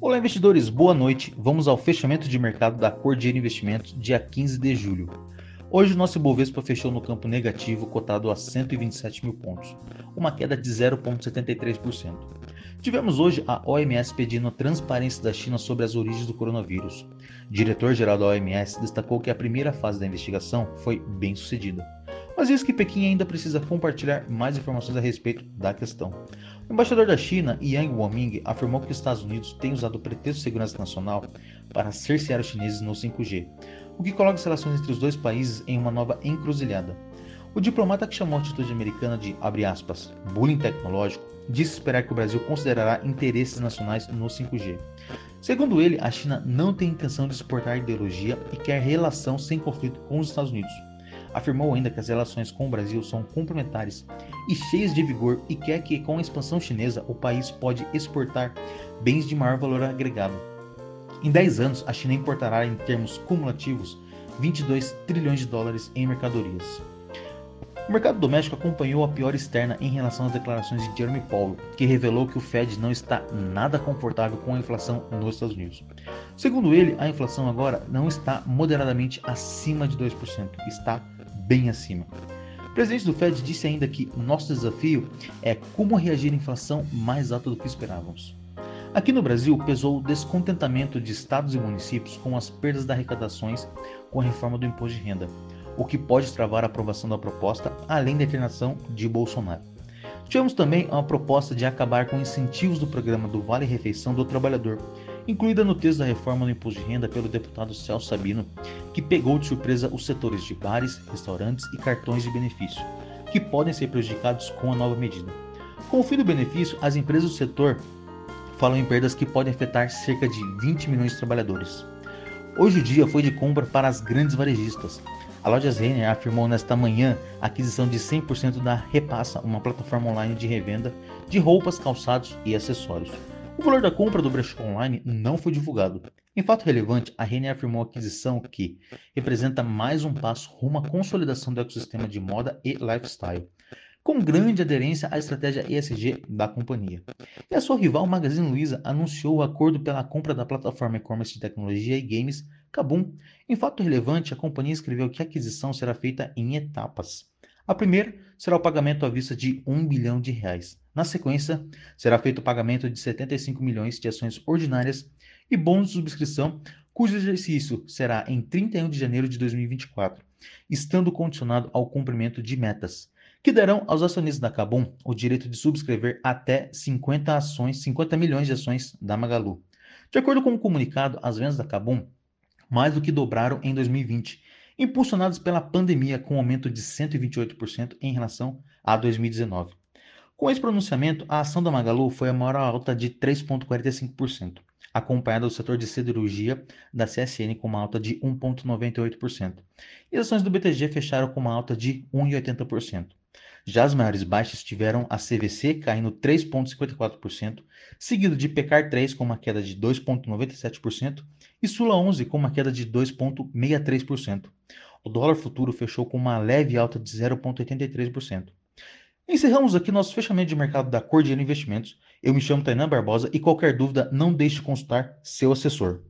Olá, investidores, boa noite. Vamos ao fechamento de mercado da Cordier Investimentos, dia 15 de julho. Hoje, o nosso Ibovespa fechou no campo negativo, cotado a 127 mil pontos, uma queda de 0,73%. Tivemos hoje a OMS pedindo a transparência da China sobre as origens do coronavírus. O diretor-geral da OMS destacou que a primeira fase da investigação foi bem sucedida mas diz que Pequim ainda precisa compartilhar mais informações a respeito da questão. O embaixador da China, Yang Woming, afirmou que os Estados Unidos têm usado o pretexto de segurança nacional para cercear os chineses no 5G, o que coloca as relações entre os dois países em uma nova encruzilhada. O diplomata que chamou a atitude americana de, abre aspas, bullying tecnológico, disse esperar que o Brasil considerará interesses nacionais no 5G. Segundo ele, a China não tem intenção de exportar ideologia e quer relação sem conflito com os Estados Unidos. Afirmou ainda que as relações com o Brasil são complementares e cheias de vigor e quer que, com a expansão chinesa, o país pode exportar bens de maior valor agregado. Em 10 anos, a China importará, em termos cumulativos, 22 trilhões de dólares em mercadorias. O mercado doméstico acompanhou a pior externa em relação às declarações de Jeremy Powell, que revelou que o Fed não está nada confortável com a inflação nos Estados Unidos. Segundo ele, a inflação agora não está moderadamente acima de 2%, está bem acima. O presidente do Fed disse ainda que o nosso desafio é como reagir à inflação mais alta do que esperávamos. Aqui no Brasil, pesou o descontentamento de estados e municípios com as perdas das arrecadações com a reforma do imposto de renda, o que pode travar a aprovação da proposta, além da internação de Bolsonaro. Tivemos também uma proposta de acabar com incentivos do programa do Vale Refeição do Trabalhador, incluída no texto da reforma do imposto de renda pelo deputado Celso Sabino, que pegou de surpresa os setores de bares, restaurantes e cartões de benefício, que podem ser prejudicados com a nova medida. Com o fim do benefício, as empresas do setor falam em perdas que podem afetar cerca de 20 milhões de trabalhadores. Hoje o dia foi de compra para as grandes varejistas. A Lojas Renner afirmou nesta manhã a aquisição de 100% da Repassa, uma plataforma online de revenda de roupas, calçados e acessórios. O valor da compra do brechó online não foi divulgado. Em fato relevante, a Renner afirmou a aquisição que representa mais um passo rumo à consolidação do ecossistema de moda e lifestyle, com grande aderência à estratégia ESG da companhia. E a sua rival Magazine Luiza anunciou o acordo pela compra da plataforma e-commerce de tecnologia e games Kabum. Em fato relevante, a companhia escreveu que a aquisição será feita em etapas. A primeira será o pagamento à vista de 1 bilhão de reais. Na sequência, será feito o pagamento de 75 milhões de ações ordinárias e bônus de subscrição, cujo exercício será em 31 de janeiro de 2024, estando condicionado ao cumprimento de metas, que darão aos acionistas da Cabum o direito de subscrever até 50 ações, 50 milhões de ações da Magalu. De acordo com o comunicado, as vendas da Cabum mais do que dobraram em 2020, impulsionadas pela pandemia com um aumento de 128% em relação a 2019. Com esse pronunciamento, a ação da Magalu foi a maior alta de 3,45%, acompanhada do setor de siderurgia da CSN com uma alta de 1,98%. E as ações do BTG fecharam com uma alta de 1,80%. Já as maiores baixas tiveram a CVC caindo 3,54%, seguido de Pecar 3 com uma queda de 2,97% e Sula 11 com uma queda de 2,63%. O dólar futuro fechou com uma leve alta de 0,83%. Encerramos aqui nosso fechamento de mercado da Cordiano Investimentos. Eu me chamo Tainan Barbosa e qualquer dúvida não deixe de consultar seu assessor.